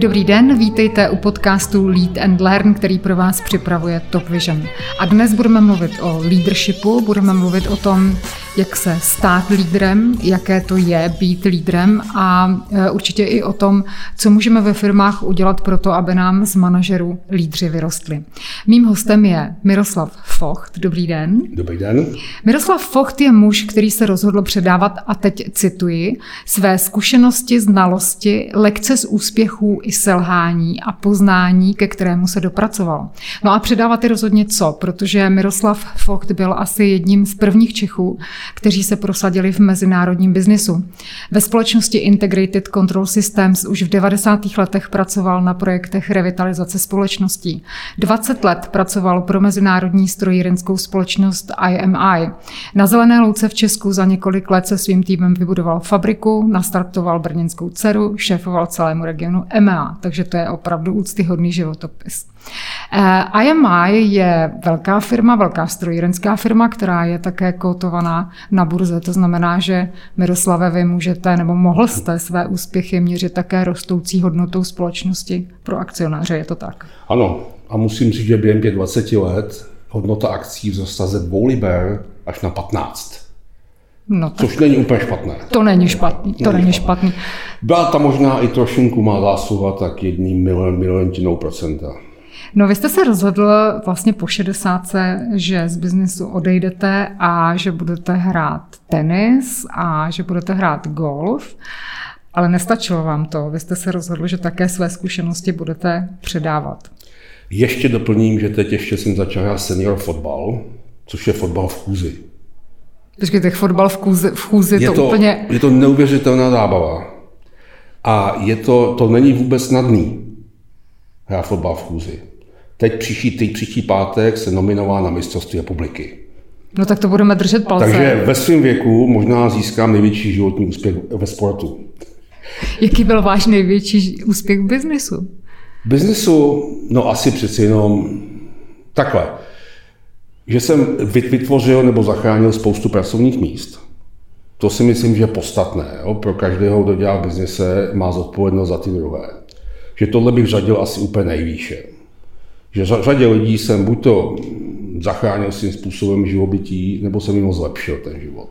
Dobrý den, vítejte u podcastu Lead and Learn, který pro vás připravuje Top Vision. A dnes budeme mluvit o leadershipu, budeme mluvit o tom, jak se stát lídrem, jaké to je být lídrem a e, určitě i o tom, co můžeme ve firmách udělat pro to, aby nám z manažerů lídři vyrostli. Mým hostem je Miroslav Focht. Dobrý den. Dobrý den. Miroslav Focht je muž, který se rozhodl předávat, a teď cituji, své zkušenosti, znalosti, lekce z úspěchů i selhání a poznání, ke kterému se dopracoval. No a předávat je rozhodně co, protože Miroslav Focht byl asi jedním z prvních Čechů, kteří se prosadili v mezinárodním biznisu. Ve společnosti Integrated Control Systems už v 90. letech pracoval na projektech revitalizace společností. 20 let pracoval pro mezinárodní strojírenskou společnost IMI. Na Zelené louce v Česku za několik let se svým týmem vybudoval fabriku, nastartoval brněnskou dceru, šéfoval celému regionu EMEA, takže to je opravdu úctyhodný životopis. IMI eh, je velká firma, velká strojírenská firma, která je také kotovaná na burze. To znamená, že Miroslave, vy můžete nebo mohl jste své úspěchy měřit také rostoucí hodnotou společnosti pro akcionáře. Je to tak? Ano. A musím říct, že během těch 20 let hodnota akcí vzrostla ze 2 liber až na 15. No, Což není úplně špatné. To není špatný. To není, není špatný. Byla tam možná i trošinku má zásluha tak jedním milion, miliontinou procenta. No vy jste se rozhodl vlastně po 60, že z biznesu odejdete a že budete hrát tenis a že budete hrát golf. Ale nestačilo vám to. Vy jste se rozhodl, že také své zkušenosti budete předávat. Ještě doplním, že teď ještě jsem začal hrát senior fotbal, což je fotbal v chůzi. Počkejte, fotbal v chůzi, v chůzi je to, to úplně... Je to neuvěřitelná zábava. A je to, to není vůbec snadný hrát fotbal v chůzi. Teď příští, teď příští pátek se nominová na mistrovství republiky. No tak to budeme držet palce. Takže ve svém věku možná získám největší životní úspěch ve sportu. Jaký byl váš největší úspěch v biznesu? V biznesu, no asi přeci jenom takhle. Že jsem vytvořil nebo zachránil spoustu pracovních míst. To si myslím, že je podstatné. Jo? Pro každého, kdo dělá v biznise, má zodpovědnost za ty druhé. Že tohle bych řadil asi úplně nejvýše že řadě lidí jsem buď to zachránil svým způsobem živobytí, nebo jsem jim zlepšil ten život.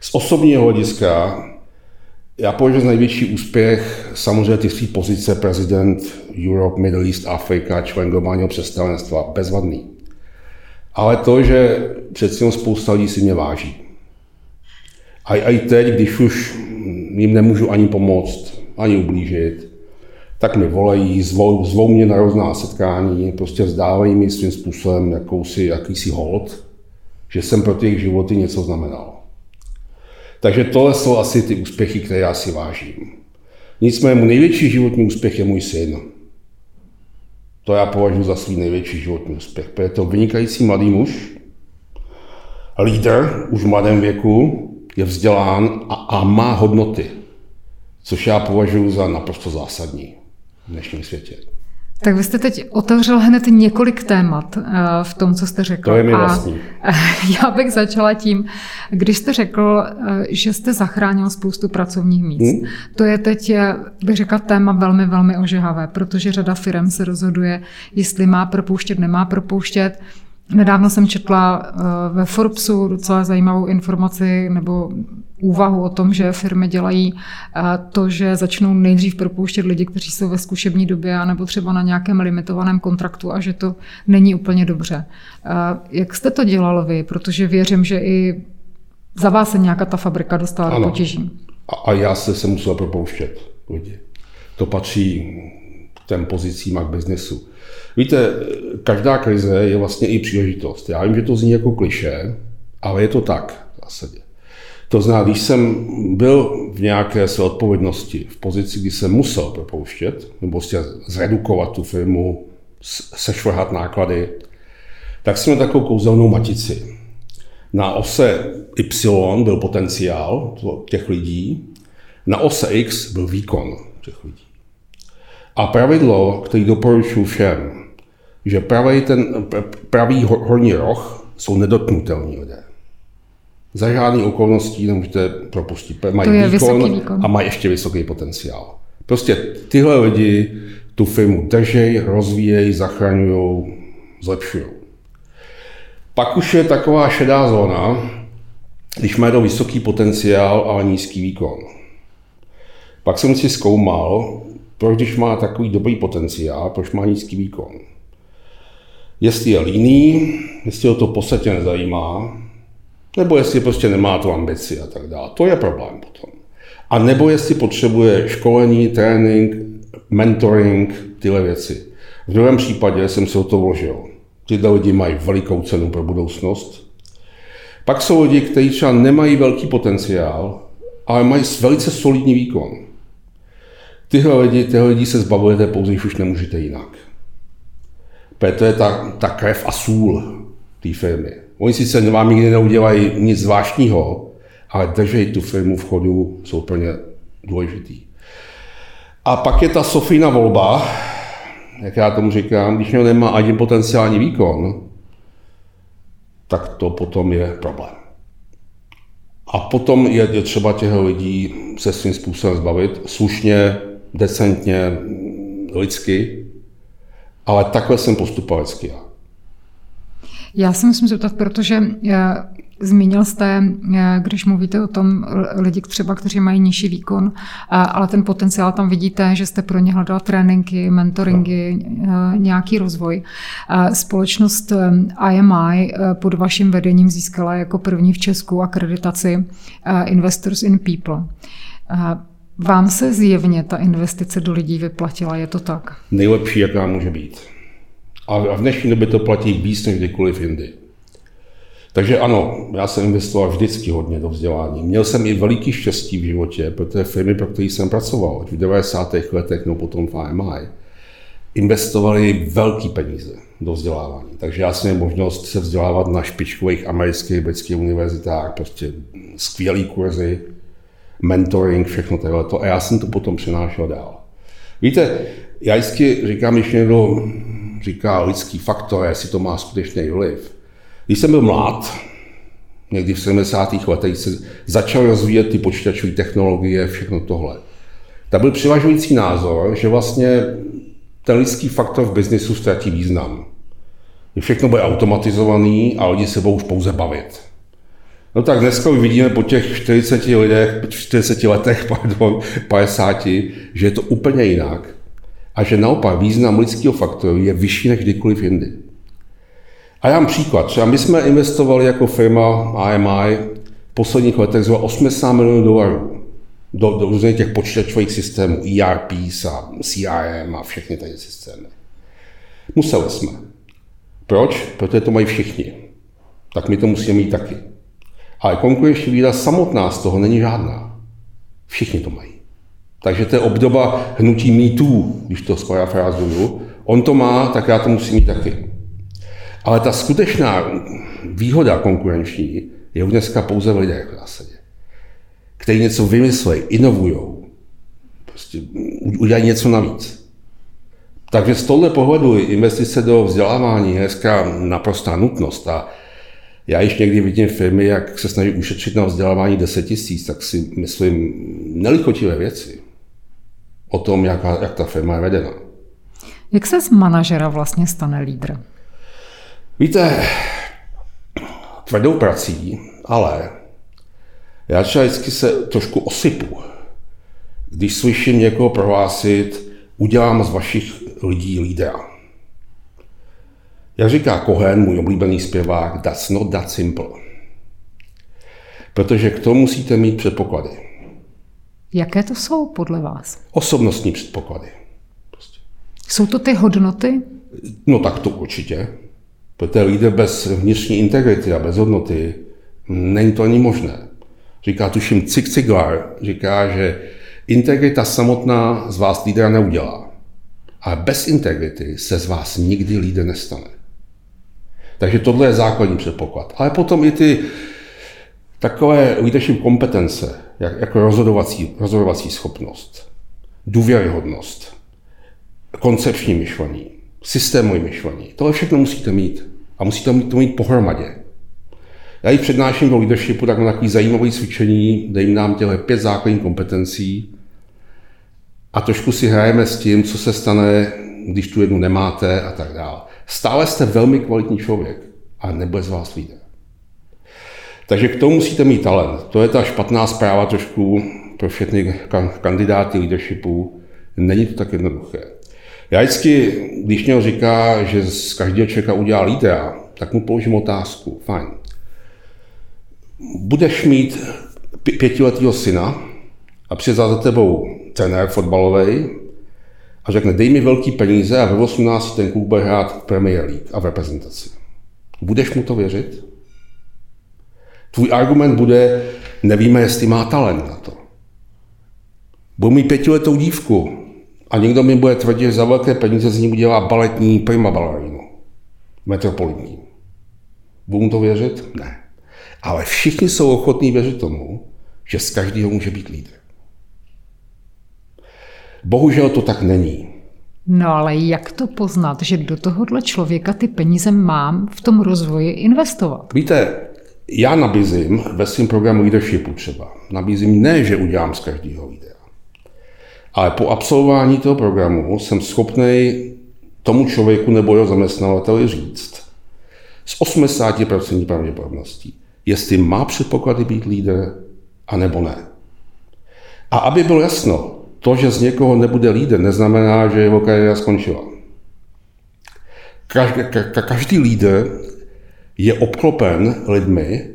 Z osobního hlediska já považuji největší úspěch samozřejmě ty tři pozice prezident Europe, Middle East, Afrika, člen globálního představenstva, bezvadný. Ale to, že přeci spousta lidí si mě váží. A i teď, když už jim nemůžu ani pomoct, ani ublížit, tak mi volají, zvou, zvou mě na různá setkání, prostě vzdávají mi svým způsobem jakousi, jakýsi hold, že jsem pro těch životy něco znamenal. Takže tohle jsou asi ty úspěchy, které já si vážím. Nicméně můj největší životní úspěch je můj syn. To já považuji za svůj největší životní úspěch. Je to vynikající mladý muž, lídr už v mladém věku, je vzdělán a, a má hodnoty, což já považuji za naprosto zásadní v dnešním světě. Tak vy jste teď otevřel hned několik témat eh, v tom, co jste řekl. To je mi vlastní. Já bych začala tím, když jste řekl, eh, že jste zachránil spoustu pracovních míst. Hmm? To je teď, eh, bych řekla, téma velmi, velmi ožehavé, protože řada firm se rozhoduje, jestli má propouštět, nemá propouštět. Nedávno jsem četla ve Forbesu docela zajímavou informaci nebo úvahu o tom, že firmy dělají to, že začnou nejdřív propouštět lidi, kteří jsou ve zkušební době nebo třeba na nějakém limitovaném kontraktu a že to není úplně dobře. Jak jste to dělal vy? Protože věřím, že i za vás se nějaká ta fabrika dostala ano. do potěží. A, a já se, se musel propouštět lidi. To patří k těm pozicím a k biznesu. Víte, každá krize je vlastně i příležitost. Já vím, že to zní jako kliše, ale je to tak v zásadě. To znamená, když jsem byl v nějaké své odpovědnosti, v pozici, kdy jsem musel propouštět, nebo prostě zredukovat tu firmu, sešvrhat náklady, tak jsme takovou kouzelnou matici. Na ose Y byl potenciál těch lidí, na ose X byl výkon těch lidí. A pravidlo, které doporučuji všem, že pravý, ten, pravý horní roh jsou nedotknutelní lidé za žádný okolností nemůžete propustit. Mají to je výkon, výkon a mají ještě vysoký potenciál. Prostě tyhle lidi tu firmu držej, rozvíjejí, zachraňují, zlepšují. Pak už je taková šedá zóna, když má to vysoký potenciál, ale nízký výkon. Pak jsem si zkoumal, proč když má takový dobrý potenciál, proč má nízký výkon. Jestli je líný, jestli ho to v podstatě nezajímá, nebo jestli prostě nemá tu ambici a tak dále. To je problém potom. A nebo jestli potřebuje školení, trénink, mentoring, tyhle věci. V druhém případě jsem se o to vložil. Tyhle lidi mají velikou cenu pro budoucnost. Pak jsou lidi, kteří třeba nemají velký potenciál, ale mají velice solidní výkon. Tyhle lidi, tyhle lidi se zbavujete pouze, když už nemůžete jinak. To je ta, ta krev a sůl té firmy. Oni sice vám nikdy neudělají nic zvláštního, ale držej tu firmu v chodu, jsou plně důležitý. A pak je ta Sofína volba, jak já tomu říkám, když někdo nemá ani potenciální výkon, tak to potom je problém. A potom je, je třeba těch lidí se svým způsobem zbavit, slušně, decentně, lidsky, ale takhle jsem postupoval vždycky já. Já se musím zeptat, protože eh, Zmínil jste, eh, když mluvíte o tom lidi třeba, kteří mají nižší výkon, eh, ale ten potenciál tam vidíte, že jste pro ně hledal tréninky, mentoringy, nějaký rozvoj. Společnost IMI pod vaším vedením získala jako první v Česku akreditaci Investors in People. Vám se zjevně ta investice do lidí vyplatila, je to tak? Nejlepší, jaká může být. A v dnešní době to platí víc než kdykoliv jindy. Takže ano, já jsem investoval vždycky hodně do vzdělání. Měl jsem i veliký štěstí v životě, protože firmy, pro které jsem pracoval, v 90. letech, no potom v AMI, investovali velký peníze do vzdělávání. Takže já jsem měl možnost se vzdělávat na špičkových amerických britských univerzitách, prostě skvělý kurzy, mentoring, všechno tohle. A já jsem to potom přenášel dál. Víte, já vždycky říkám, když někdo říká lidský faktor, jestli to má skutečný vliv. Když jsem byl mlád, někdy v 70. letech se začal rozvíjet ty počítačové technologie, všechno tohle. Tak byl převažující názor, že vlastně ten lidský faktor v biznisu ztratí význam. Všechno bude automatizovaný a lidi se budou už pouze bavit. No tak dneska už vidíme po těch 40 lidech, 40 letech, pardon, 50, že je to úplně jinak a že naopak význam lidského faktoru je vyšší než kdykoliv jindy. A já mám příklad. Třeba my jsme investovali jako firma AMI v posledních letech zhruba 80 milionů dolarů do, do různých těch počítačových systémů, ERPs a CRM a všechny ty systémy. Museli jsme. Proč? Protože to mají všichni. Tak my to musíme mít taky. Ale konkurenční výda samotná z toho není žádná. Všichni to mají. Takže to je obdoba hnutí mýtů, když to sparafrázuju. On to má, tak já to musím mít taky. Ale ta skutečná výhoda konkurenční je dneska pouze v lidech v zásadě, kteří něco vymyslejí, inovují, prostě udělají něco navíc. Takže z tohle pohledu investice do vzdělávání je dneska naprostá nutnost. A já již někdy vidím firmy, jak se snaží ušetřit na vzdělávání 10 tisíc, tak si myslím nelichotivé věci o tom, jak, jak ta firma je vedena. Jak se z manažera vlastně stane lídr? Víte, tvrdou prací, ale já třeba vždycky se trošku osypu, když slyším někoho prohlásit, udělám z vašich lidí lídra. Jak říká Cohen, můj oblíbený zpěvák, that's not that simple. Protože k tomu musíte mít předpoklady. Jaké to jsou podle vás? Osobnostní předpoklady. Prostě. Jsou to ty hodnoty? No tak to určitě. Protože lídr bez vnitřní integrity a bez hodnoty není to ani možné. Říká tuším Cik Ciglar, říká, že integrita samotná z vás lídra neudělá. Ale bez integrity se z vás nikdy lídr nestane. Takže tohle je základní předpoklad. Ale potom i ty takové leadership kompetence, jak, jako rozhodovací, rozhodovací schopnost, důvěryhodnost, koncepční myšlení, systémové myšlení. Tohle všechno musíte mít. A musíte to mít pohromadě. Já ji přednáším do leadershipu tak na takový zajímavý cvičení, kde jim nám těle pět základních kompetencí. a trošku si hrajeme s tím, co se stane, když tu jednu nemáte a tak dále. Stále jste velmi kvalitní člověk a nebude z vás lídr. Takže k tomu musíte mít talent. To je ta špatná zpráva trošku pro všechny kandidáty leadershipu. Není to tak jednoduché. Já vždycky, když někdo říká, že z každého člověka udělá lídra, tak mu položím otázku. Fajn. Budeš mít pětiletého syna a přijde za tebou trenér fotbalový a řekne, dej mi velký peníze a ve 18 ten klub bude hrát v Premier League a v reprezentaci. Budeš mu to věřit? Tvůj argument bude, nevíme, jestli má talent na to. Budu mít pětiletou dívku a někdo mi bude tvrdit, že za velké peníze z ní udělá baletní prima balerínu. Metropolitní. Budu mu to věřit? Ne. Ale všichni jsou ochotní věřit tomu, že z každého může být lídr. Bohužel to tak není. No ale jak to poznat, že do tohohle člověka ty peníze mám v tom rozvoji investovat? Víte, já nabízím ve svém programu leadershipu třeba, nabízím ne, že udělám z každého videa, ale po absolvování toho programu jsem schopný tomu člověku nebo jeho zaměstnavateli říct s 80% pravděpodobností, jestli má předpoklady být lídr, anebo ne. A aby bylo jasno, to, že z někoho nebude lídr, neznamená, že jeho kariéra skončila. Každý, každý lídr je obklopen lidmi,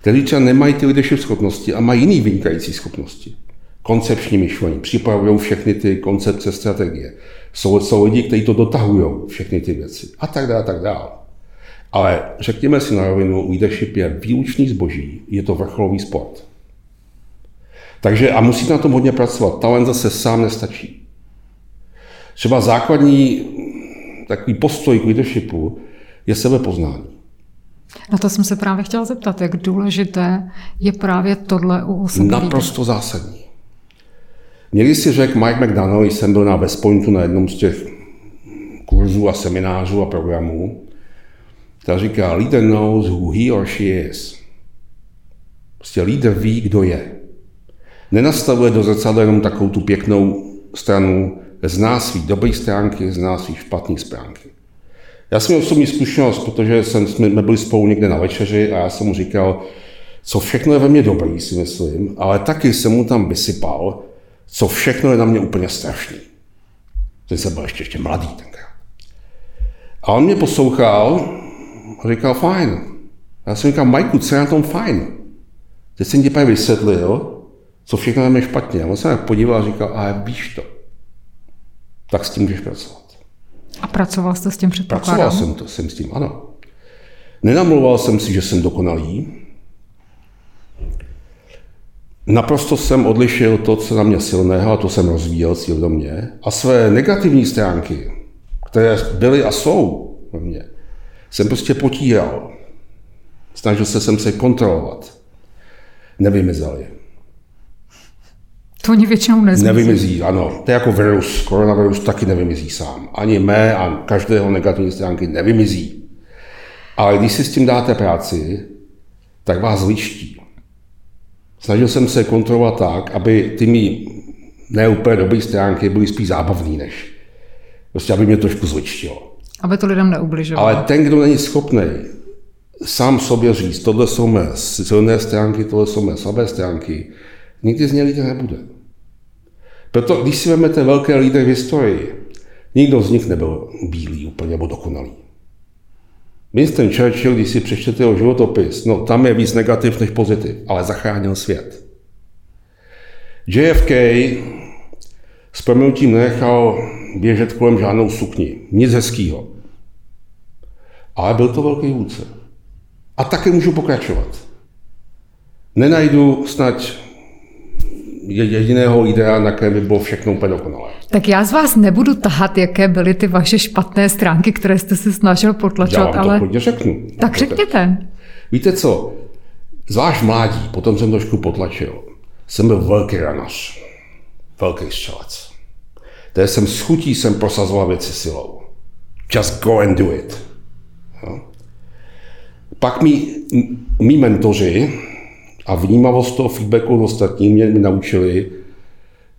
kteří třeba nemají ty leadership schopnosti a mají jiné vynikající schopnosti. Koncepční myšlení, připravují všechny ty koncepce, strategie. Jsou, jsou lidi, kteří to dotahují, všechny ty věci. A tak dále, tak dále. Ale řekněme si na rovinu, leadership je výlučný zboží, je to vrcholový sport. Takže a musíte na tom hodně pracovat. Talent zase sám nestačí. Třeba základní takový postoj k leadershipu je sebepoznání. Na to jsem se právě chtěla zeptat, jak důležité je právě tohle u osoby. Naprosto zásadní. Někdy si řekl Mike McDonald, jsem byl na West Pointu na jednom z těch kurzů a seminářů a programů, ta říká, leader knows who he or she is. Prostě líder ví, kdo je. Nenastavuje do zrcadla jenom takovou tu pěknou stranu, zná svý dobré stránky, zná svý špatné stránky. Já jsem měl osobní zkušenost, protože jsem, jsme byli spolu někde na večeři a já jsem mu říkal, co všechno je ve mně dobrý, si myslím, ale taky jsem mu tam vysypal, co všechno je na mě úplně strašný. Že jsem byl ještě, ještě mladý tenkrát. A on mě poslouchal a říkal, fajn. Já jsem říkal, Majku, co je na tom fajn? Teď jsem ti právě vysvětlil, co všechno je špatně. A on se mě podíval a říkal, a víš to. Tak s tím můžeš pracovat. A pracoval jste s tím předpokladem? Pracoval jsem, to, jsem s tím, ano. Nenamluval jsem si, že jsem dokonalý. Naprosto jsem odlišil to, co na mě silného, a to jsem rozvíjel cíl do mě. A své negativní stránky, které byly a jsou ve mně, jsem prostě potíral. Snažil se jsem se kontrolovat. Nevymizeli. To oni většinou nezmizí. Nevymizí, ano. To je jako virus. Koronavirus taky nevymizí sám. Ani mé a každého negativní stránky nevymizí. Ale když si s tím dáte práci, tak vás liští. Snažil jsem se kontrolovat tak, aby ty mý neúplně dobré stránky byly spíš zábavný, než prostě, aby mě trošku zličtilo. Aby to lidem neubližovalo. Ale ten, kdo není schopný sám sobě říct, tohle jsou mé silné stránky, tohle jsou mé slabé stránky, nikdy z něj lídr nebude. Proto, když si vezmete velké lídry v historii, nikdo z nich nebyl bílý úplně nebo dokonalý. Winston Churchill, když si přečtete jeho životopis, no tam je víc negativ než pozitiv, ale zachránil svět. JFK s proměnutím nenechal běžet kolem žádnou sukni. Nic hezkýho. Ale byl to velký vůdce. A také můžu pokračovat. Nenajdu snad jediného idea, na kterém by bylo všechno úplně dokonalé. Tak já z vás nebudu tahat, jaké byly ty vaše špatné stránky, které jste se snažil potlačovat, já ale... to řeknu. Tak řekněte. Víte co, zvlášť mládí, potom jsem trošku potlačil, jsem byl velký ranař, velký střelec. Tady jsem s chutí jsem prosazoval věci silou. Just go and do it. Jo? Pak mi, mý mentoři, a vnímavost toho feedbacku ostatní mě, naučili,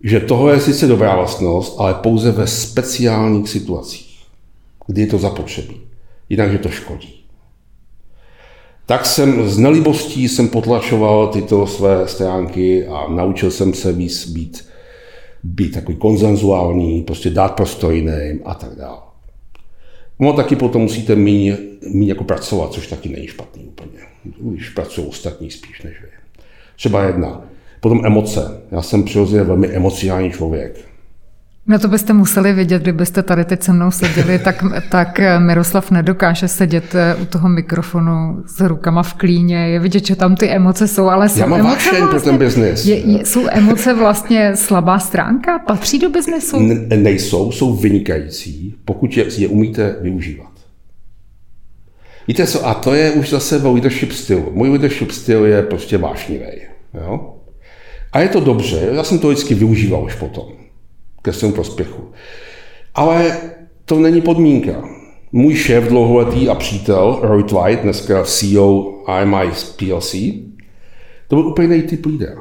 že tohle je sice dobrá vlastnost, ale pouze ve speciálních situacích, kdy je to zapotřebí. Jinak, že to škodí. Tak jsem z nelibostí jsem potlačoval tyto své stránky a naučil jsem se víc být, být takový konzenzuální, prostě dát prostor jiným a tak dále. No taky potom musíte méně, jako pracovat, což taky není špatný úplně. Když pracují ostatní spíš než vy. Třeba jedna. Potom emoce. Já jsem přirozeně velmi emocionální člověk. No to byste museli vidět, kdybyste tady teď se mnou seděli, tak, tak Miroslav nedokáže sedět eh, u toho mikrofonu s rukama v klíně. Je vidět, že tam ty emoce jsou, ale jsou Já mám emoce vlastně, pro ten biznis. Je, je, jsou emoce vlastně slabá stránka? Patří do biznesu? Ne, nejsou, jsou vynikající, pokud je, je umíte využívat. Víte co, a to je už zase o leadership stylu. Můj leadership styl je prostě vášnivý. Jo? A je to dobře, já jsem to vždycky využíval už potom, ke svému prospěchu. Ale to není podmínka. Můj šéf dlouholetý a přítel, Roy White, dneska CEO IMI PLC, to byl úplně jiný typ líder.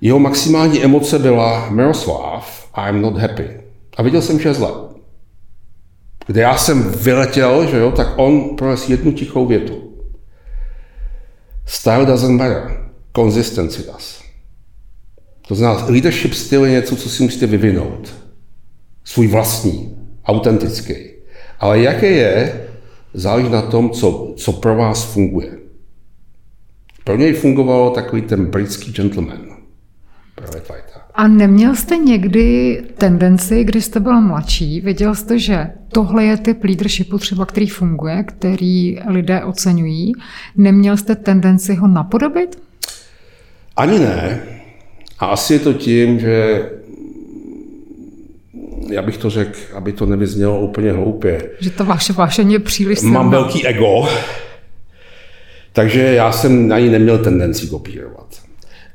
Jeho maximální emoce byla Miroslav, I'm not happy. A viděl jsem 6 let. Kde já jsem vyletěl, že jo, tak on pronesl jednu tichou větu. Style doesn't matter, consistency does. To znamená, leadership styl je něco, co si musíte vyvinout. Svůj vlastní, autentický. Ale jaké je, záleží na tom, co, co pro vás funguje. Pro něj fungovalo takový ten britský gentleman. A neměl jste někdy tendenci, když jste byl mladší, věděl jste, že tohle je typ leadershipu třeba, který funguje, který lidé oceňují. Neměl jste tendenci ho napodobit? Ani ne. A asi je to tím, že já bych to řekl, aby to nevyznělo úplně hloupě. Že to vaše vášení je příliš silná. Mám velký ego, takže já jsem na ní neměl tendenci kopírovat.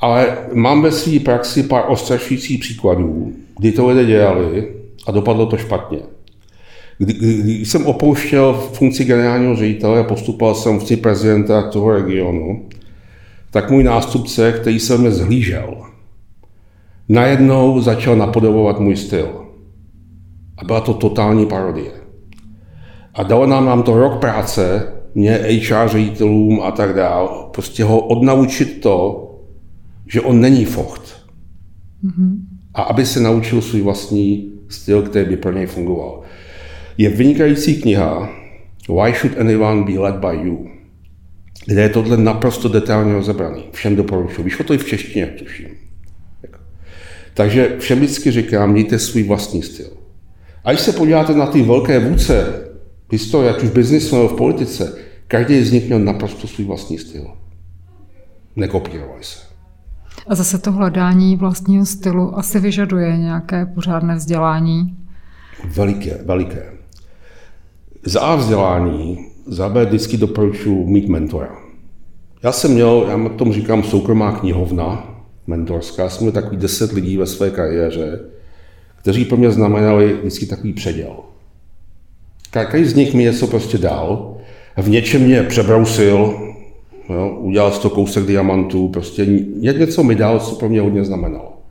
Ale mám ve své praxi pár ostrašujících příkladů, kdy to lidé dělali a dopadlo to špatně. Kdy, když jsem opouštěl funkci generálního ředitele a postupoval jsem funkci prezidenta toho regionu, tak můj nástupce, který se mě zhlížel, najednou začal napodobovat můj styl. A byla to totální parodie. A dalo nám, nám to rok práce, mě, HR ředitelům a tak dál, prostě ho odnaučit to, že on není focht. Mm-hmm. A aby se naučil svůj vlastní styl, který by pro něj fungoval. Je vynikající kniha Why Should Anyone Be Led By You, kde je tohle naprosto detailně rozebraný. Všem doporučuji. Vyšlo to i v češtině, tuším. Takže všem vždycky říkám, mějte svůj vlastní styl. A když se podíváte na ty velké vůdce historie, ať už v biznisu nebo v politice, každý z nich měl naprosto svůj vlastní styl. Nekopírovali se. A zase to hledání vlastního stylu asi vyžaduje nějaké pořádné vzdělání? Veliké, veliké. Za A vzdělání, za B vždycky doporučuji mít mentora. Já jsem měl, já tomu říkám soukromá knihovna, mentorská, jsem měl takový deset lidí ve své kariéře, kteří pro mě znamenali vždycky takový předěl. Každý z nich mi něco prostě dal, v něčem mě přebrousil, Jo, udělal to kousek diamantů, prostě něco mi dal, co pro mě hodně znamenalo.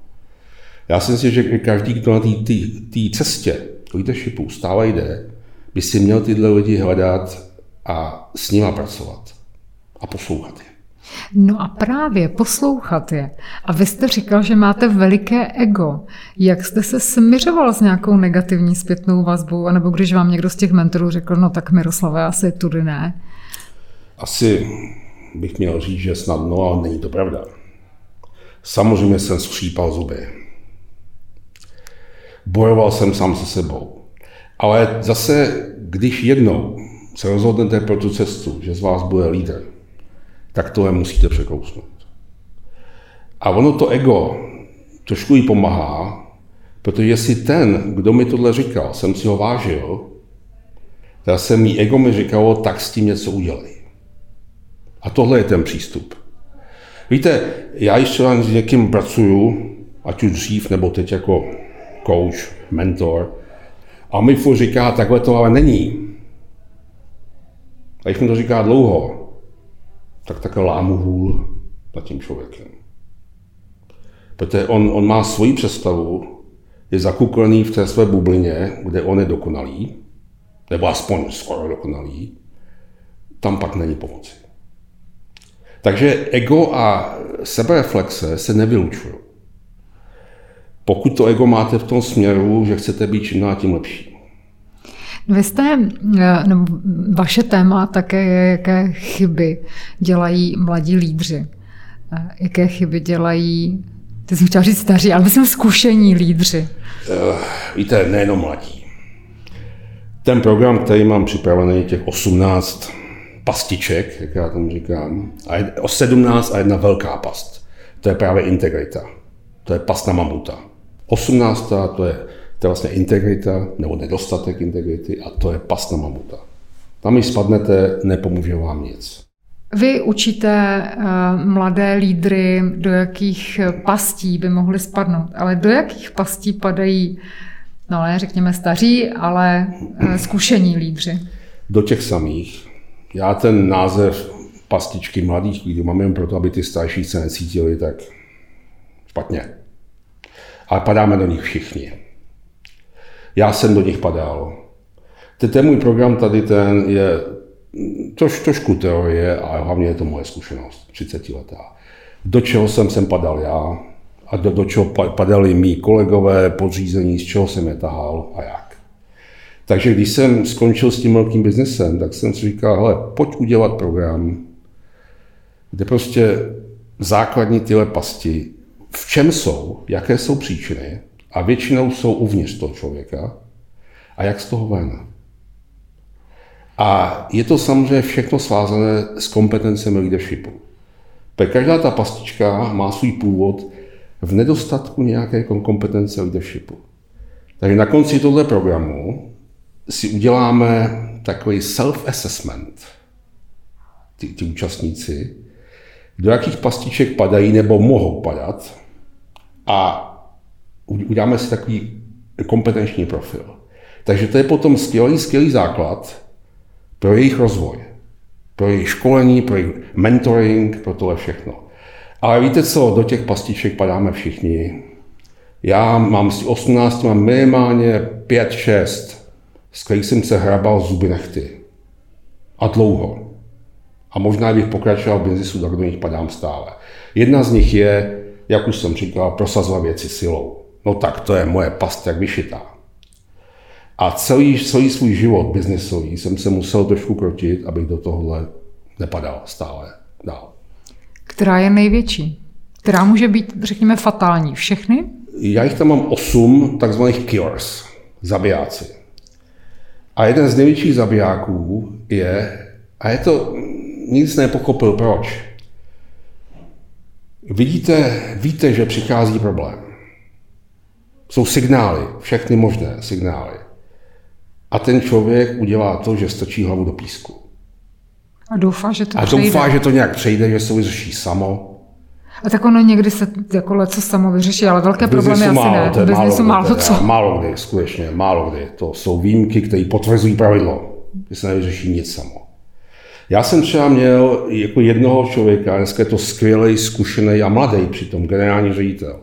Já si myslím, že každý, kdo na té cestě leadershipu stále jde, by si měl tyhle lidi hledat a s nima pracovat a poslouchat je. No a právě poslouchat je. A vy jste říkal, že máte veliké ego. Jak jste se směřoval s nějakou negativní zpětnou vazbou, anebo když vám někdo z těch mentorů řekl, no tak Miroslave, asi tudy ne? Asi bych měl říct, že snadno, ale není to pravda. Samozřejmě jsem skřípal zuby. Bojoval jsem sám se sebou. Ale zase, když jednou se rozhodnete pro tu cestu, že z vás bude lídr, tak tohle musíte překousnout. A ono to ego trošku jí pomáhá, protože jestli ten, kdo mi tohle říkal, jsem si ho vážil, tak se mi ego mi říkalo, tak s tím něco udělej. A tohle je ten přístup. Víte, já ještě s někým pracuju, ať už dřív nebo teď jako coach, mentor, a mi furt říká, takhle to ale není. A když mi to říká dlouho, tak takhle lámu hůl nad tím člověkem. Protože on, on má svoji představu, je zakuklený v té své bublině, kde on je dokonalý, nebo aspoň skoro dokonalý, tam pak není pomoci. Takže ego a sebereflexe se nevylučují. Pokud to ego máte v tom směru, že chcete být čím dál tím lepší. Vy jste, nebo vaše téma také je, jaké chyby dělají mladí lídři. Jaké chyby dělají, ty jsem chtěla říct staří, ale myslím zkušení lídři. Uh, víte, nejenom mladí. Ten program, který mám připravený, těch 18 pastiček, jak já tomu říkám, a je, o 17 a jedna velká past. To je právě integrita. To je past na mamuta. 18. to je, to je vlastně integrita, nebo nedostatek integrity, a to je past na mamuta. Tam, když spadnete, nepomůže vám nic. Vy učíte uh, mladé lídry, do jakých pastí by mohli spadnout, ale do jakých pastí padají, no ne, řekněme staří, ale uh, zkušení lídři? Do těch samých. Já ten název pastičky mladých lidí mám jen proto, aby ty starší se necítili tak špatně. Ale padáme do nich všichni. Já jsem do nich padal. Ten můj program tady ten je troš, trošku teorie a hlavně je to moje zkušenost, 30 letá. Do čeho jsem sem padal já a do, do čeho padali mý kolegové, podřízení, z čeho jsem je tahal a jak. Takže když jsem skončil s tím velkým biznesem, tak jsem si říkal, hele, pojď udělat program, kde prostě základní tyhle pasti, v čem jsou, jaké jsou příčiny, a většinou jsou uvnitř toho člověka, a jak z toho ven. A je to samozřejmě všechno svázané s kompetencemi leadershipu. Protože každá ta pastička má svůj původ v nedostatku nějaké kompetence leadershipu. Takže na konci tohle programu si uděláme takový self-assessment, ty, ty účastníci, do jakých pastiček padají nebo mohou padat a uděláme si takový kompetenční profil. Takže to je potom skvělý, skvělý základ pro jejich rozvoj, pro jejich školení, pro jejich mentoring, pro tohle všechno. Ale víte co, do těch pastiček padáme všichni. Já mám z 18, mám minimálně 5-6 s kterých jsem se hrabal zuby nechty. A dlouho. A možná bych pokračoval v biznisu, tak do nich padám stále. Jedna z nich je, jak už jsem říkal, prosazovat věci silou. No tak to je moje past jak vyšitá. A celý, celý svůj život biznisový jsem se musel trošku krotit, abych do tohohle nepadal stále dál. Která je největší? Která může být, řekněme, fatální? Všechny? Já jich tam mám osm takzvaných killers, zabijáci. A jeden z největších zabijáků je, a je to, nic nepochopil proč. Vidíte, víte, že přichází problém. Jsou signály, všechny možné signály. A ten člověk udělá to, že strčí hlavu do písku. A doufá, že to A přejde. doufá, že to nějak přejde, že se vyřeší samo. A tak ono někdy se jako co samo vyřeší, ale velké problémy asi málo, ne. To je málo, málo, co? Málo kdy, skutečně, málo kdy. To jsou výjimky, které potvrzují pravidlo, že se nevyřeší nic samo. Já jsem třeba měl jako jednoho člověka, dneska je to skvělý, zkušený a mladý přitom, generální ředitel.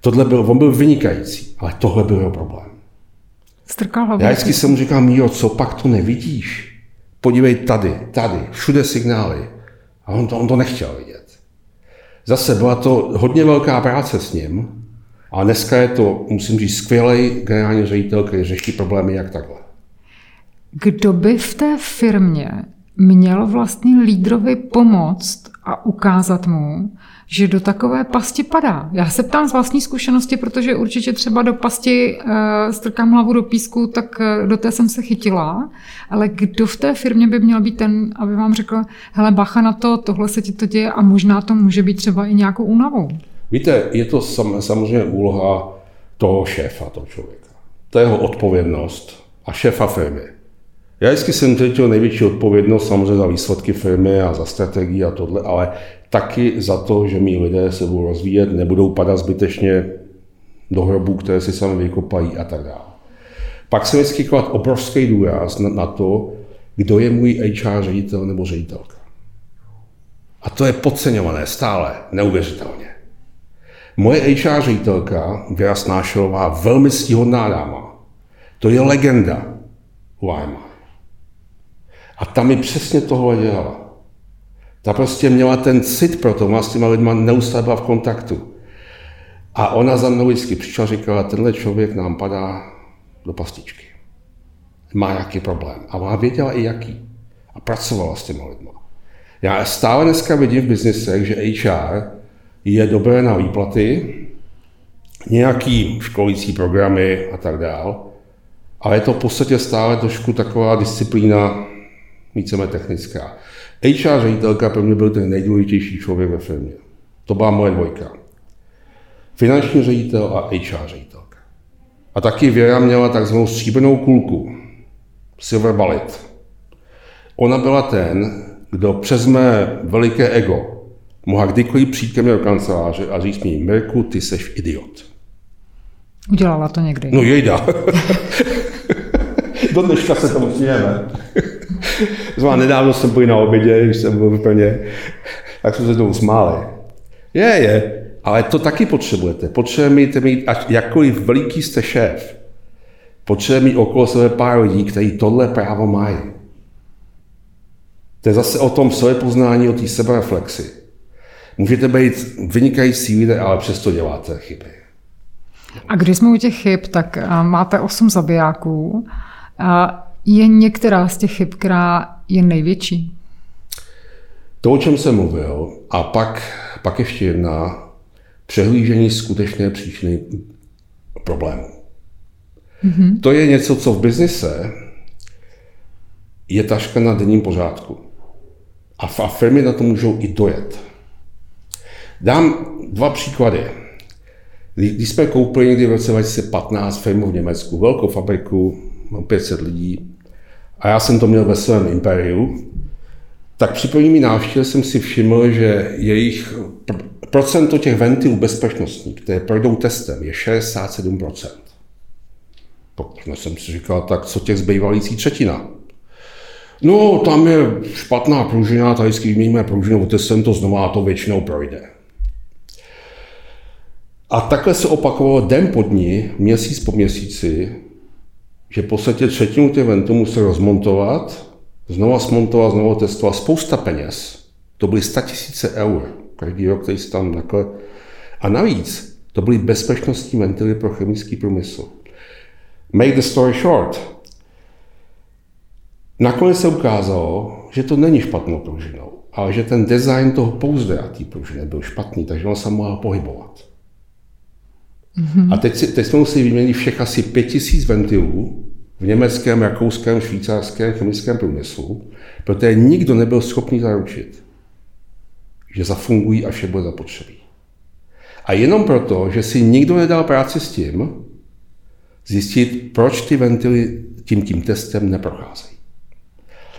Tohle byl, on byl vynikající, ale tohle byl jeho problém. Strkal hlavu. Já vždycky jsem mu říkal, Míro, co pak to nevidíš? Podívej tady, tady, všude signály. A on to, on to nechtěl vidět. Zase byla to hodně velká práce s ním, a dneska je to, musím říct, skvělý generální ředitel, který řeší problémy jak takhle. Kdo by v té firmě měl vlastně lídrovi pomoct a ukázat mu, že do takové pasti padá. Já se ptám z vlastní zkušenosti, protože určitě třeba do pasti uh, strkám hlavu do písku, tak uh, do té jsem se chytila, ale kdo v té firmě by měl být ten, aby vám řekl, hele bacha na to, tohle se ti to děje a možná to může být třeba i nějakou únavou. Víte, je to sam, samozřejmě úloha toho šéfa, toho člověka. To je jeho odpovědnost a šéfa firmy. Já vždycky jsem cítil největší odpovědnost samozřejmě za výsledky firmy a za strategii a tohle, ale taky za to, že mý lidé se budou rozvíjet, nebudou padat zbytečně do hrobů, které si sami vykopají a tak dále. Pak se vždycky klad obrovský důraz na, na to, kdo je můj HR ředitel nebo ředitelka. A to je podceňované stále, neuvěřitelně. Moje HR ředitelka, Věra Snášelová, velmi stíhodná dáma. To je legenda u A ta mi přesně tohle dělala. Ta prostě měla ten cit pro to, má s těma lidma neustále byla v kontaktu. A ona za mnou vždycky přišla a říkala, tenhle člověk nám padá do pastičky. Má nějaký problém. A ona věděla i jaký. A pracovala s těma lidma. Já stále dneska vidím v biznisech, že HR je dobré na výplaty, nějaký školící programy a tak dál, ale je to v podstatě stále trošku taková disciplína víceméně technická. HR ředitelka pro mě byl ten nejdůležitější člověk ve firmě. To byla moje dvojka. Finanční ředitel a HR ředitelka. A taky Věra měla takzvanou stříbrnou kulku, silver bullet. Ona byla ten, kdo přes mé veliké ego mohla kdykoliv přijít ke mně do kanceláře a říct mi, Mirku, ty seš idiot. Udělala to někdy. No jejda. do dneška se tomu smějeme. Zvá nedávno jsem byl na obědě, když jsem byl úplně, tak jsme se tomu smáli. Je, je, ale to taky potřebujete. Potřebujete mít, až jakkoliv veliký jste šéf, potřebujete mít okolo sebe pár lidí, kteří tohle právo mají. To je zase o tom sebepoznání, o té sebereflexi. Můžete být vynikající lidé, ale přesto děláte chyby. A když jsme u těch chyb, tak máte osm zabijáků. Je některá z těch chyb, která je největší? To, o čem jsem mluvil, a pak, pak ještě jedna, přehlížení skutečné příčiny problému. Mm-hmm. To je něco, co v biznise je taška na denním pořádku. A firmy na to můžou i dojet. Dám dva příklady. Když jsme koupili někdy v roce 2015 firmu v Německu, velkou fabriku, 500 lidí, a já jsem to měl ve svém impériu, tak při první návštěvě jsem si všiml, že jejich procento těch ventilů bezpečnostních, které projdou testem, je 67%. Protože jsem si říkal, tak co těch zbývající třetina? No, tam je špatná pružina, tady když měníme pružinu testem, to znova to většinou projde. A takhle se opakovalo den po dní, měsíc po měsíci, že v podstatě třetinu těch ventů musel rozmontovat, znova smontovat, znova testovat spousta peněz. To byly 100 tisíce eur každý rok, který se tam takhle. A navíc to byly bezpečnostní ventily pro chemický průmysl. Make the story short. Nakonec se ukázalo, že to není špatnou pružinou, ale že ten design toho pouzdra té pružiny byl špatný, takže on se mohla pohybovat. Mm-hmm. A teď, teď jsme museli vyměnit všech asi 5000 ventilů v německém, rakouském, švýcarském chemickém průmyslu, protože nikdo nebyl schopný zaručit, že zafungují a vše bude zapotřebí. A jenom proto, že si nikdo nedal práci s tím, zjistit, proč ty ventily tím tím testem neprocházejí.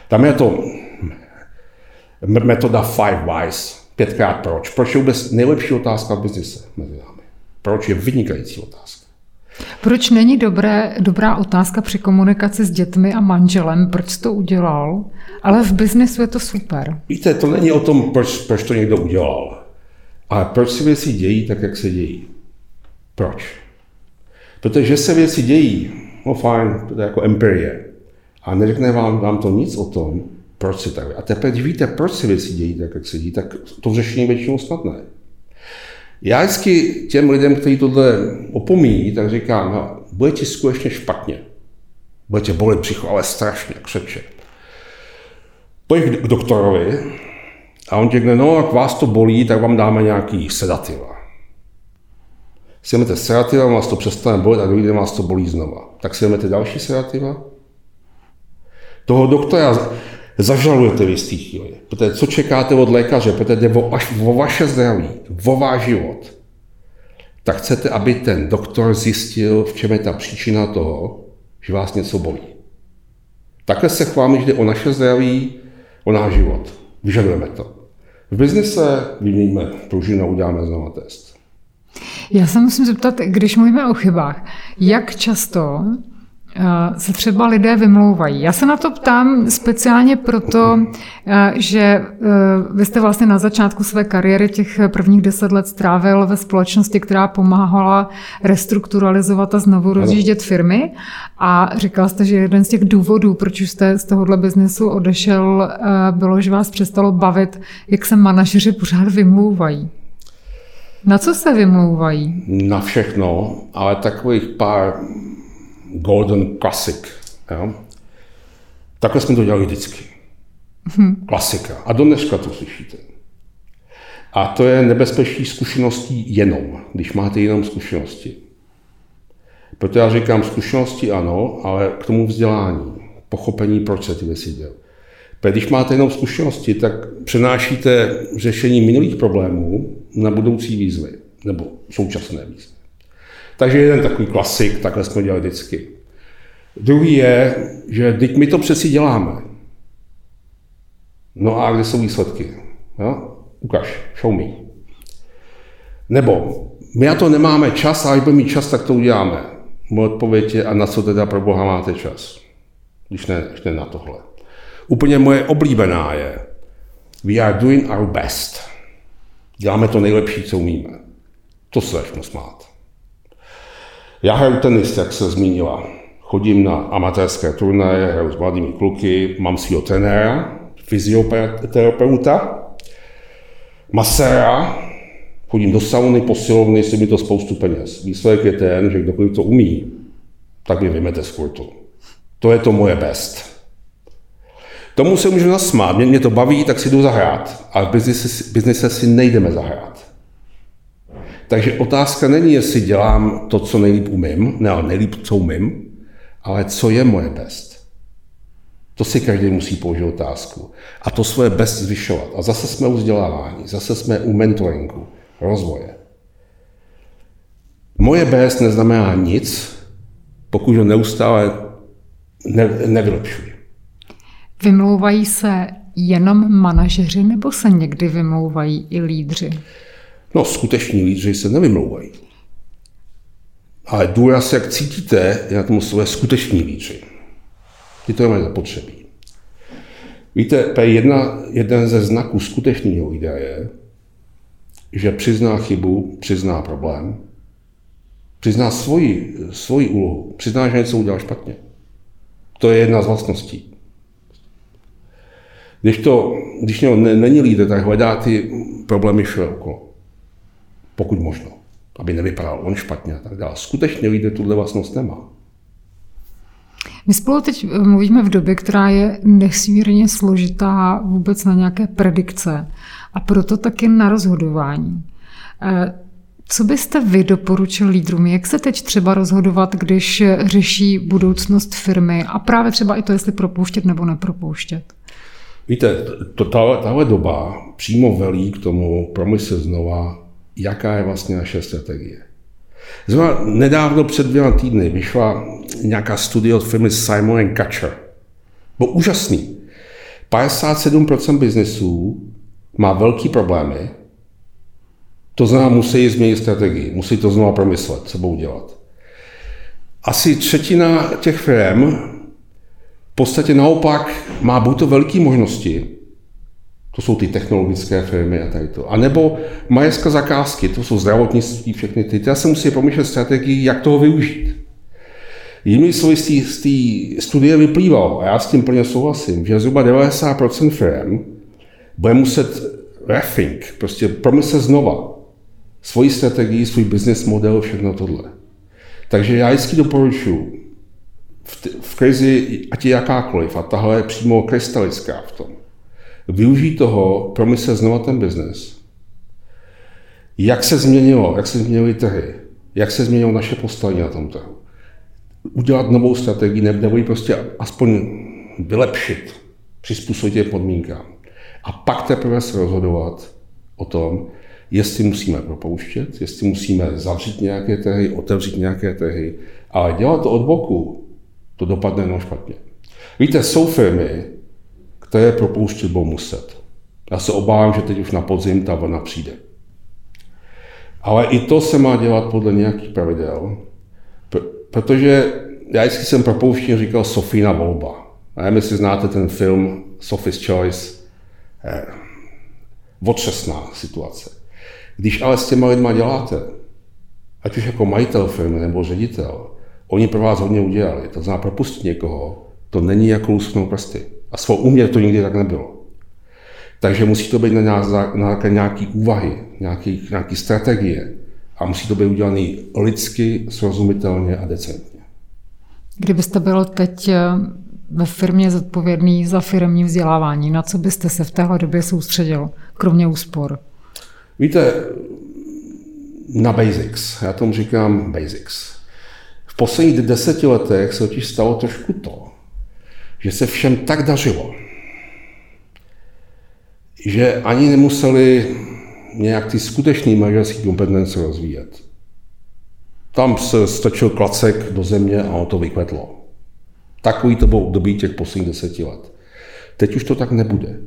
Tam je to metoda five whys, pětkrát proč. Proč je vůbec nejlepší otázka v biznise mezi námi? Proč je vynikající otázka? Proč není dobré, dobrá otázka při komunikaci s dětmi a manželem, proč to udělal, ale v biznesu je to super. Víte, to není o tom, proč, proč to někdo udělal, ale proč se věci dějí tak, jak se dějí. Proč? Protože se věci dějí, no fajn, to je jako empirie. A neřekne vám, vám to nic o tom, proč se tak. A teprve, když víte, proč se věci dějí tak, jak se dějí, tak to řešení většinou snadné. Já vždycky těm lidem, kteří tohle opomíjí, tak říkám, no, bude ti skutečně špatně. Bude tě bolet břicho, ale strašně, křeče. Pojď k doktorovi a on řekne, no, jak vás to bolí, tak vám dáme nějaký sedativa. Si vezmete sedativa, vás to přestane bolet a druhý den vás to bolí znova. Tak si vezmete další sedativa. Toho doktora zažalujete v jistý chvíli. Protože co čekáte od lékaře, protože jde o, až, o vaše zdraví, o váš život, tak chcete, aby ten doktor zjistil, v čem je ta příčina toho, že vás něco bolí. Takhle se chváme, že jde o naše zdraví, o náš život. Vyžadujeme to. V biznise vyměníme pružinu a uděláme znovu test. Já se musím zeptat, když mluvíme o chybách, jak často se třeba lidé vymlouvají. Já se na to ptám speciálně proto, eh, že eh, vy jste vlastně na začátku své kariéry těch prvních deset let strávil ve společnosti, která pomáhala restrukturalizovat a znovu rozjíždět firmy a říkal jste, že jeden z těch důvodů, proč jste z tohohle biznesu odešel, bylo, že vás přestalo bavit, jak se manažeři pořád vymlouvají. Na co se vymlouvají? Na všechno, ale takových pár Golden Classic. Jo? Takhle jsme to dělali vždycky. Hmm. Klasika. A do dneška to slyšíte. A to je nebezpečí zkušeností jenom, když máte jenom zkušenosti. Proto já říkám zkušenosti ano, ale k tomu vzdělání, pochopení, proč se ty věci dělají. Protože když máte jenom zkušenosti, tak přenášíte řešení minulých problémů na budoucí výzvy, nebo současné výzvy. Takže jeden takový klasik, takhle jsme dělali vždycky. Druhý je, že teď my to přeci děláme. No a kde jsou výsledky? Jo? Ukaž, show me. Nebo my na to nemáme čas, a až budeme mít čas, tak to uděláme. Moje odpověď je, a na co teda pro Boha máte čas? Když ne, když ne na tohle. Úplně moje oblíbená je, we are doing our best. Děláme to nejlepší, co umíme. To se začnu smát. Já hraju tenis, jak se zmínila. Chodím na amatérské turnaje, hraju s mladými kluky, mám svého trenéra, fyzioterapeuta, maséra, chodím do sauny, posilovny, si mi to spoustu peněz. Výsledek je ten, že kdokoliv to umí, tak mi vymete z kurtu. To je to moje best. Tomu se můžu nasmát, mě, mě to baví, tak si jdu zahrát. A v biznise si nejdeme zahrát. Takže otázka není, jestli dělám to, co nejlíp umím, ne, nejlíp, co umím, ale co je moje best. To si každý musí položit otázku. A to svoje best zvyšovat. A zase jsme u vzdělávání, zase jsme u mentoringu, rozvoje. Moje best neznamená nic, pokud ho neustále ne, nevylepšuji. Vymlouvají se jenom manažeři nebo se někdy vymlouvají i lídři? No, skuteční lídři se nevymlouvají. Ale důraz, jak cítíte, je na tom slové skuteční lídři. Ty to mají zapotřebí. Víte, jedna, jeden ze znaků skutečného lídra je, že přizná chybu, přizná problém, přizná svoji, svoji úlohu, přizná, že něco udělal špatně. To je jedna z vlastností. Když to, když není lídr, tak hledá ty problémy všude okolo pokud možno, aby nevypadal on špatně a tak dále. Skutečně lidé tuhle vlastnost nemá. My spolu teď mluvíme v době, která je nesmírně složitá vůbec na nějaké predikce a proto taky na rozhodování. Eh, co byste vy doporučil lídrům? Jak se teď třeba rozhodovat, když řeší budoucnost firmy a právě třeba i to, jestli propouštět nebo nepropouštět? Víte, to, tahle doba přímo velí k tomu promyslet znova jaká je vlastně naše strategie. Zrovna nedávno před dvěma týdny vyšla nějaká studie od firmy Simon Catcher. Byl úžasný. 57% biznesů má velký problémy, to znamená, musí změnit strategii, musí to znovu promyslet, co budou dělat. Asi třetina těch firm v podstatě naopak má buď to velké možnosti, to jsou ty technologické firmy a tady to. A nebo majetka zakázky, to jsou zdravotnictví, všechny ty. Ty se musí promýšlet strategii, jak toho využít. Jinými slovy z té studie vyplývalo, a já s tím plně souhlasím, že zhruba 90% firm bude muset rethink, prostě promyslet znova svoji strategii, svůj business model, všechno tohle. Takže já vždycky doporučuji v, v krizi, ať je jakákoliv, a tahle je přímo krystalická v tom, využít toho, promyslet znova ten biznes. Jak se změnilo, jak se změnily trhy, jak se změnilo naše postavení na tom trhu. Udělat novou strategii, nebo ji prostě aspoň vylepšit, přizpůsobit je podmínkám. A pak teprve se rozhodovat o tom, jestli musíme propouštět, jestli musíme zavřít nějaké trhy, otevřít nějaké trhy, ale dělat to od boku, to dopadne jenom špatně. Víte, jsou firmy, které propouštět budou muset. Já se obávám, že teď už na podzim ta vlna přijde. Ale i to se má dělat podle nějakých pravidel, protože já vždycky jsem propouštěn říkal Sofína volba. Nevím, jestli znáte ten film Sophie's Choice. Eh, otřesná situace. Když ale s těma lidma děláte, ať už jako majitel firmy nebo ředitel, oni pro vás hodně udělali. To znamená propustit někoho, to není jako lusknout prsty. A svou uměr to nikdy tak nebylo. Takže musí to být na, na, na nějaký úvahy, nějaký, nějaký strategie a musí to být udělané lidsky, srozumitelně a decentně. Kdybyste byl teď eh, ve firmě zodpovědný za firmní vzdělávání, na co byste se v téhle době soustředil, kromě úspor? Víte, na basics. Já tomu říkám basics. V posledních deseti letech se totiž stalo trošku to, že se všem tak dařilo, že ani nemuseli nějak ty skutečné manažerské kompetence rozvíjet. Tam se stačil klacek do země a ono to vykvetlo. Takový to bylo období těch posledních deseti let. Teď už to tak nebude.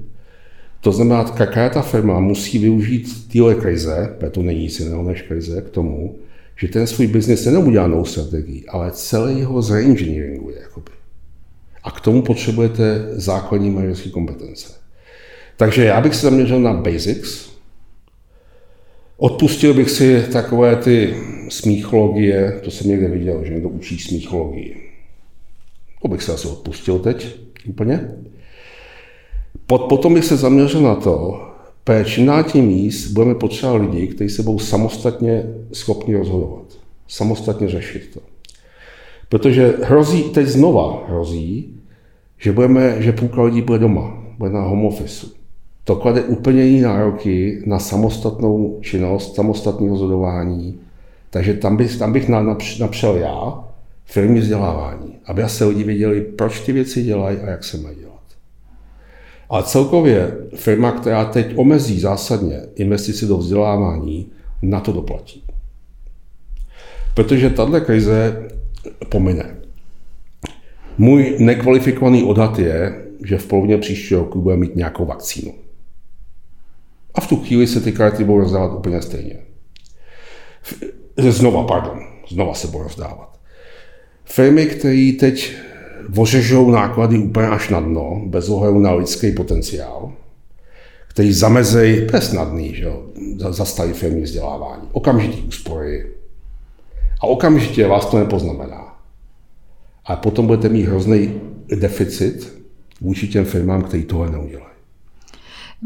To znamená, jaká ta firma musí využít téhle krize, protože to není nic jiného než krize, k tomu, že ten svůj biznis nejenom udělá novou strategii, ale celý jeho zreengineeringuje. Jakoby. A k tomu potřebujete základní manažerské kompetence. Takže já bych se zaměřil na basics. Odpustil bych si takové ty smíchologie, to jsem někde viděl, že někdo učí smíchologii. To bych se asi odpustil teď úplně. Potom bych se zaměřil na to, že na tím míst budeme potřebovat lidi, kteří se budou samostatně schopni rozhodovat. Samostatně řešit to. Protože hrozí, teď znova hrozí, že, budeme, že půlka lidí bude doma, bude na home office. To klade úplně jiné nároky na samostatnou činnost, samostatné rozhodování. Takže tam bych, tam bych napřel já firmní vzdělávání, aby se lidi věděli, proč ty věci dělají a jak se mají dělat. Ale celkově firma, která teď omezí zásadně investici do vzdělávání, na to doplatí. Protože tahle krize pomine. Můj nekvalifikovaný odhad je, že v polovině příštího roku bude mít nějakou vakcínu. A v tu chvíli se ty karty budou rozdávat úplně stejně. Znova, pardon, znova se budou rozdávat. Firmy, které teď ořežou náklady úplně až na dno, bez ohledu na lidský potenciál, který zamezejí, to je snadný, že jo, zastaví firmy vzdělávání, okamžitý úspory a okamžitě vás to nepoznamená. A potom budete mít hrozný deficit vůči těm firmám, které tohle neudělají.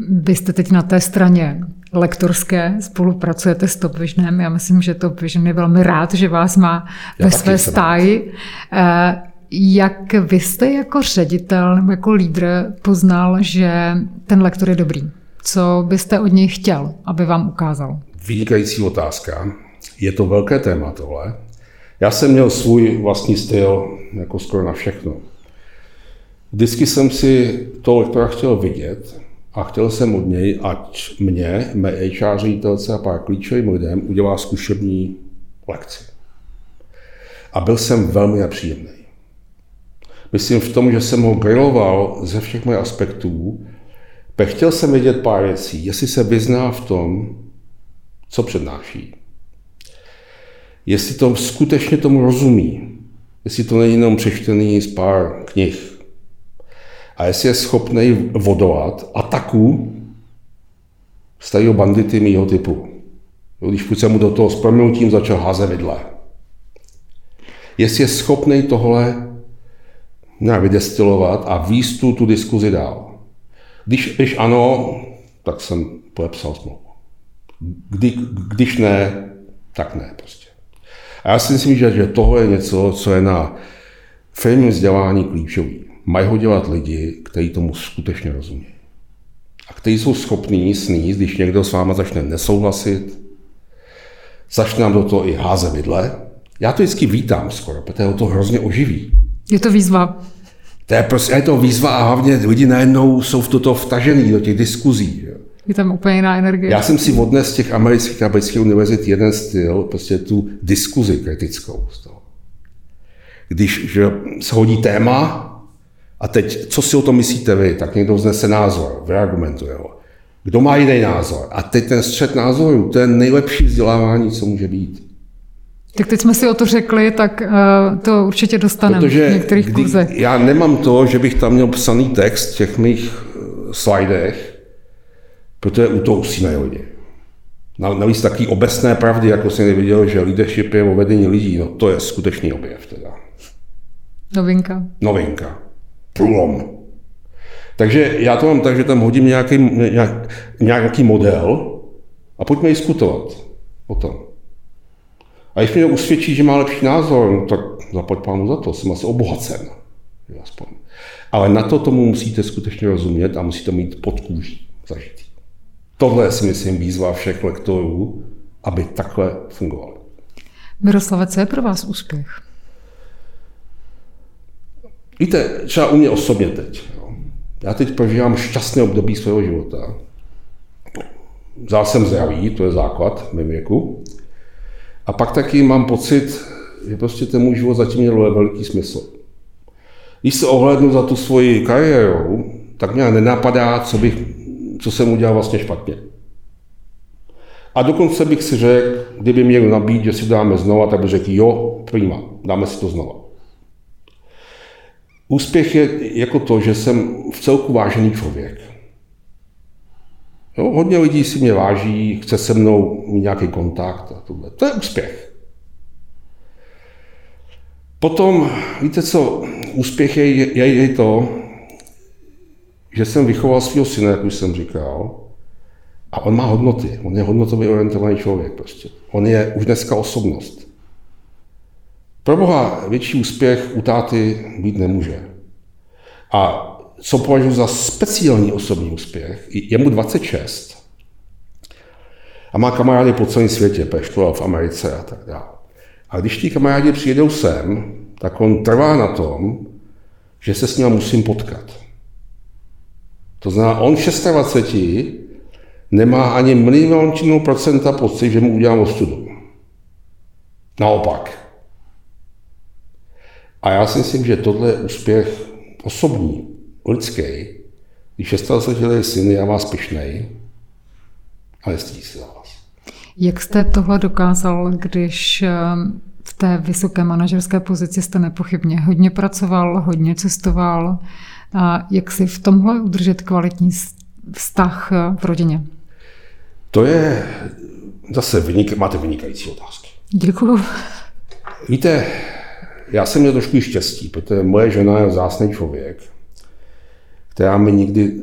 Vy jste teď na té straně lektorské, spolupracujete s Top Visionem. Já myslím, že Top Vision je velmi rád, že vás má Já ve své stáji. Rád. Eh, jak vy jste jako ředitel nebo jako lídr poznal, že ten lektor je dobrý? Co byste od něj chtěl, aby vám ukázal? Vynikající otázka. Je to velké téma tohle. Já jsem měl svůj vlastní styl, jako skoro na všechno. Vždycky jsem si toho lektora chtěl vidět a chtěl jsem od něj, ať mě, mé HR ředitelce a pár klíčovým lidem udělá zkušební lekci. A byl jsem velmi nepříjemný. Myslím v tom, že jsem ho griloval ze všech mojich aspektů. Chtěl jsem vědět pár věcí, jestli se vyzná v tom, co přednáší. Jestli to skutečně tomu rozumí. Jestli to není jenom přečtený z pár knih. A jestli je schopný vodovat ataku starého bandity mýho typu. Když jsem mu do toho s proměnutím začal házet vidle. Jestli je schopný tohle nějak vydestilovat a výst tu, tu diskuzi dál. Když, když ano, tak jsem podepsal smlouvu. Kdy, když ne, tak ne prostě. A já si myslím, že, že tohle je něco, co je na firmním vzdělání klíčový. Mají ho dělat lidi, kteří tomu skutečně rozumí. A kteří jsou schopní sníst, když někdo s váma začne nesouhlasit, začne nám do toho i házet vidle. Já to vždycky vítám skoro, protože to hrozně oživí. Je to výzva. To je prostě je to výzva a hlavně lidi najednou jsou v toto vtažený do těch diskuzí. Je tam úplně jiná energie. Já jsem si odnes z těch amerických a britských univerzit jeden styl, prostě tu diskuzi kritickou. Z toho. Když že se hodí téma a teď, co si o tom myslíte vy, tak někdo vznese názor, vyargumentuje ho. Kdo má jiný názor? A teď ten střed názorů, to je nejlepší vzdělávání, co může být. Tak teď jsme si o to řekli, tak uh, to určitě dostaneme Protože v některých kurzech. Já nemám to, že bych tam měl psaný text v těch mých uh, slidech, protože u toho usínají lidi. Navíc taky obecné pravdy, jako jsem neviděl, že leadership je o vedení lidí, no to je skutečný objev teda. Novinka. Novinka. Průlom. Takže já to mám tak, že tam hodím nějaký, nějaký model a pojďme diskutovat o tom. A když mě usvědčí, že má lepší názor, no tak zapoď pánu za to, jsem asi obohacen. Aspoň. Ale na to tomu musíte skutečně rozumět a musíte mít pod kůží zažitý. Tohle si myslím výzva všech lektorů, aby takhle fungovali. Miroslave, co je pro vás úspěch? Víte, třeba u mě osobně teď. Jo. Já teď prožívám šťastné období svého života. Vzal jsem zdraví, to je základ v mém věku. A pak taky mám pocit, že prostě ten můj život zatím měl velký smysl. Když se ohlednu za tu svoji kariéru, tak mě nenapadá, co, bych, co jsem udělal vlastně špatně. A dokonce bych si řekl, kdyby měl nabít, že si dáme znova, tak bych řekl, jo, prima, dáme si to znova. Úspěch je jako to, že jsem v celku vážený člověk. Jo, hodně lidí si mě váží, chce se mnou mít nějaký kontakt a tohle. To je úspěch. Potom, víte co, úspěch je, je, je to, že jsem vychoval svého syna, jak už jsem říkal, a on má hodnoty. On je hodnotově orientovaný člověk prostě. On je už dneska osobnost. Pro Boha větší úspěch u táty být nemůže. A co považuji za speciální osobní úspěch, je mu 26 a má kamarády po celém světě, peštoval v Americe a tak dále. A když ti kamarádi přijedou sem, tak on trvá na tom, že se s ním musím potkat. To znamená, on v 26 nemá ani miliončinu procenta pocit, že mu udělám ostudu. Naopak. A já si myslím, že tohle je úspěch osobní lidský, když 26 let syn, já vás pišnej a nestydí se za vás. Jak jste tohle dokázal, když eh, v té vysoké manažerské pozici jste nepochybně hodně pracoval, hodně cestoval. A jak si v tomhle udržet kvalitní vztah eh, v rodině? To je zase vynik, máte vynikající otázky. Děkuju. Víte, já jsem měl trošku štěstí, protože moje žena je vzácný člověk která mi nikdy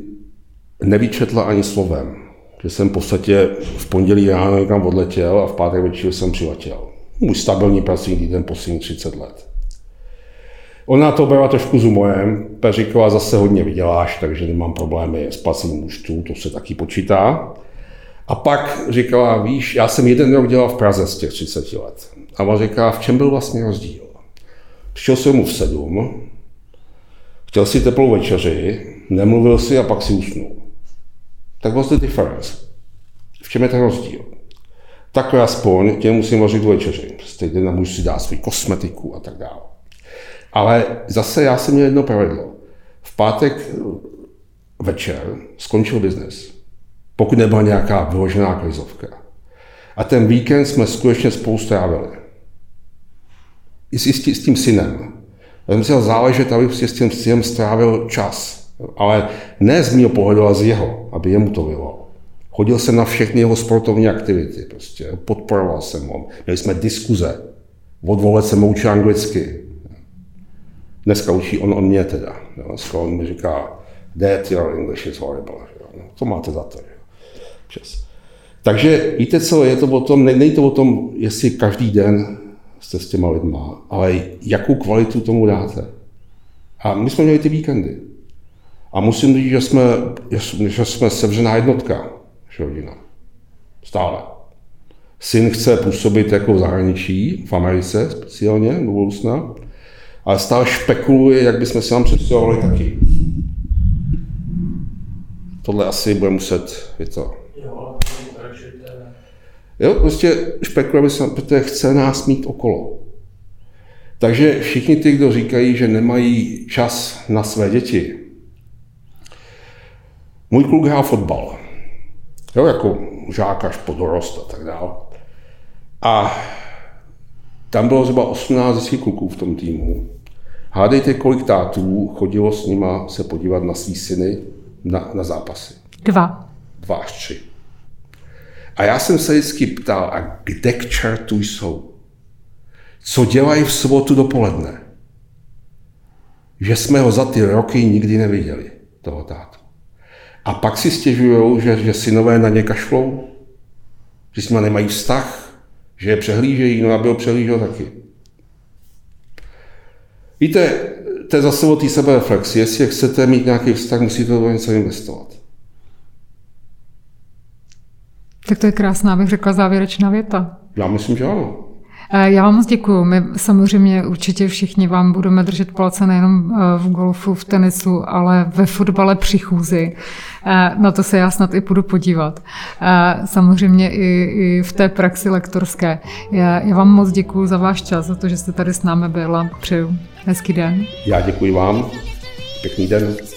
nevyčetla ani slovem. Že jsem v podstatě v pondělí ráno někam odletěl a v pátek večer jsem přiletěl. Můj stabilní pracovní týden poslední 30 let. Ona to byla trošku s humorem, říkala, zase hodně vyděláš, takže nemám problémy s placením účtů, to se taky počítá. A pak říkala, víš, já jsem jeden rok dělal v Praze z těch 30 let. A ona říká, v čem byl vlastně rozdíl? Přišel jsem mu v sedm, chtěl si teplou večeři, nemluvil si a pak si usnul. Tak what's the difference? V čem je ten rozdíl? Takhle aspoň tě musím vařit večeři. Prostě jde můžu si dát svou kosmetiku a tak dále. Ale zase já jsem měl jedno pravidlo. V pátek večer skončil biznes. Pokud nebyla nějaká vyložená krizovka. A ten víkend jsme skutečně spolu strávili. I s, s tím synem. Já musel záležet, abych s tím synem strávil čas. Ale ne z mého pohledu, ale z jeho, aby jemu to bylo. Chodil jsem na všechny jeho sportovní aktivity, prostě, podporoval jsem ho. Měli jsme diskuze. Od jsem učil anglicky. Dneska učí on, on mě teda. Dneska on mi říká, Dad, your English is horrible. No, to máte za to. Čas. Takže víte co, je to o tom, není to o tom, jestli každý den jste s těma lidma, ale jakou kvalitu tomu dáte. A my jsme měli ty víkendy. A musím říct, že jsme, že jsme sevřená jednotka, že rodina. Stále. Syn chce působit jako v zahraničí, v Americe speciálně, do budoucna, ale stále špekuluje, jak bychom si vám představovali taky. Tohle asi bude muset, je to. Jo, prostě špekuluje, protože chce nás mít okolo. Takže všichni ty, kdo říkají, že nemají čas na své děti, můj kluk hrál fotbal. Jo, jako žák až po dorost a tak dále. A tam bylo zhruba 18 kluků v tom týmu. Hádejte, kolik tátů chodilo s nima se podívat na svý syny na, na zápasy. Dva. Dva až tři. A já jsem se vždycky ptal, a kde k čertu jsou? Co dělají v sobotu dopoledne? Že jsme ho za ty roky nikdy neviděli, toho tátu. A pak si stěžují, že, že synové na ně kašlou, že s nimi nemají vztah, že je přehlížejí, no aby ho přehlížel taky. Víte, to je zase o té sebereflexi. Jestli chcete mít nějaký vztah, musíte do něco investovat. Tak to je krásná, bych řekla, závěrečná věta. Já myslím, že ano. Eh, já vám moc děkuju. My samozřejmě určitě všichni vám budeme držet palce nejenom eh, v golfu, v tenisu, ale ve fotbale při chůzi. Eh, na to se já snad i půjdu podívat. Samozřejmě i, i v té praxi lektorské. Já, já vám moc děkuju za váš čas, za to, že jste tady s námi byla. Přeju hezký den. Já děkuji vám. Pěkný den.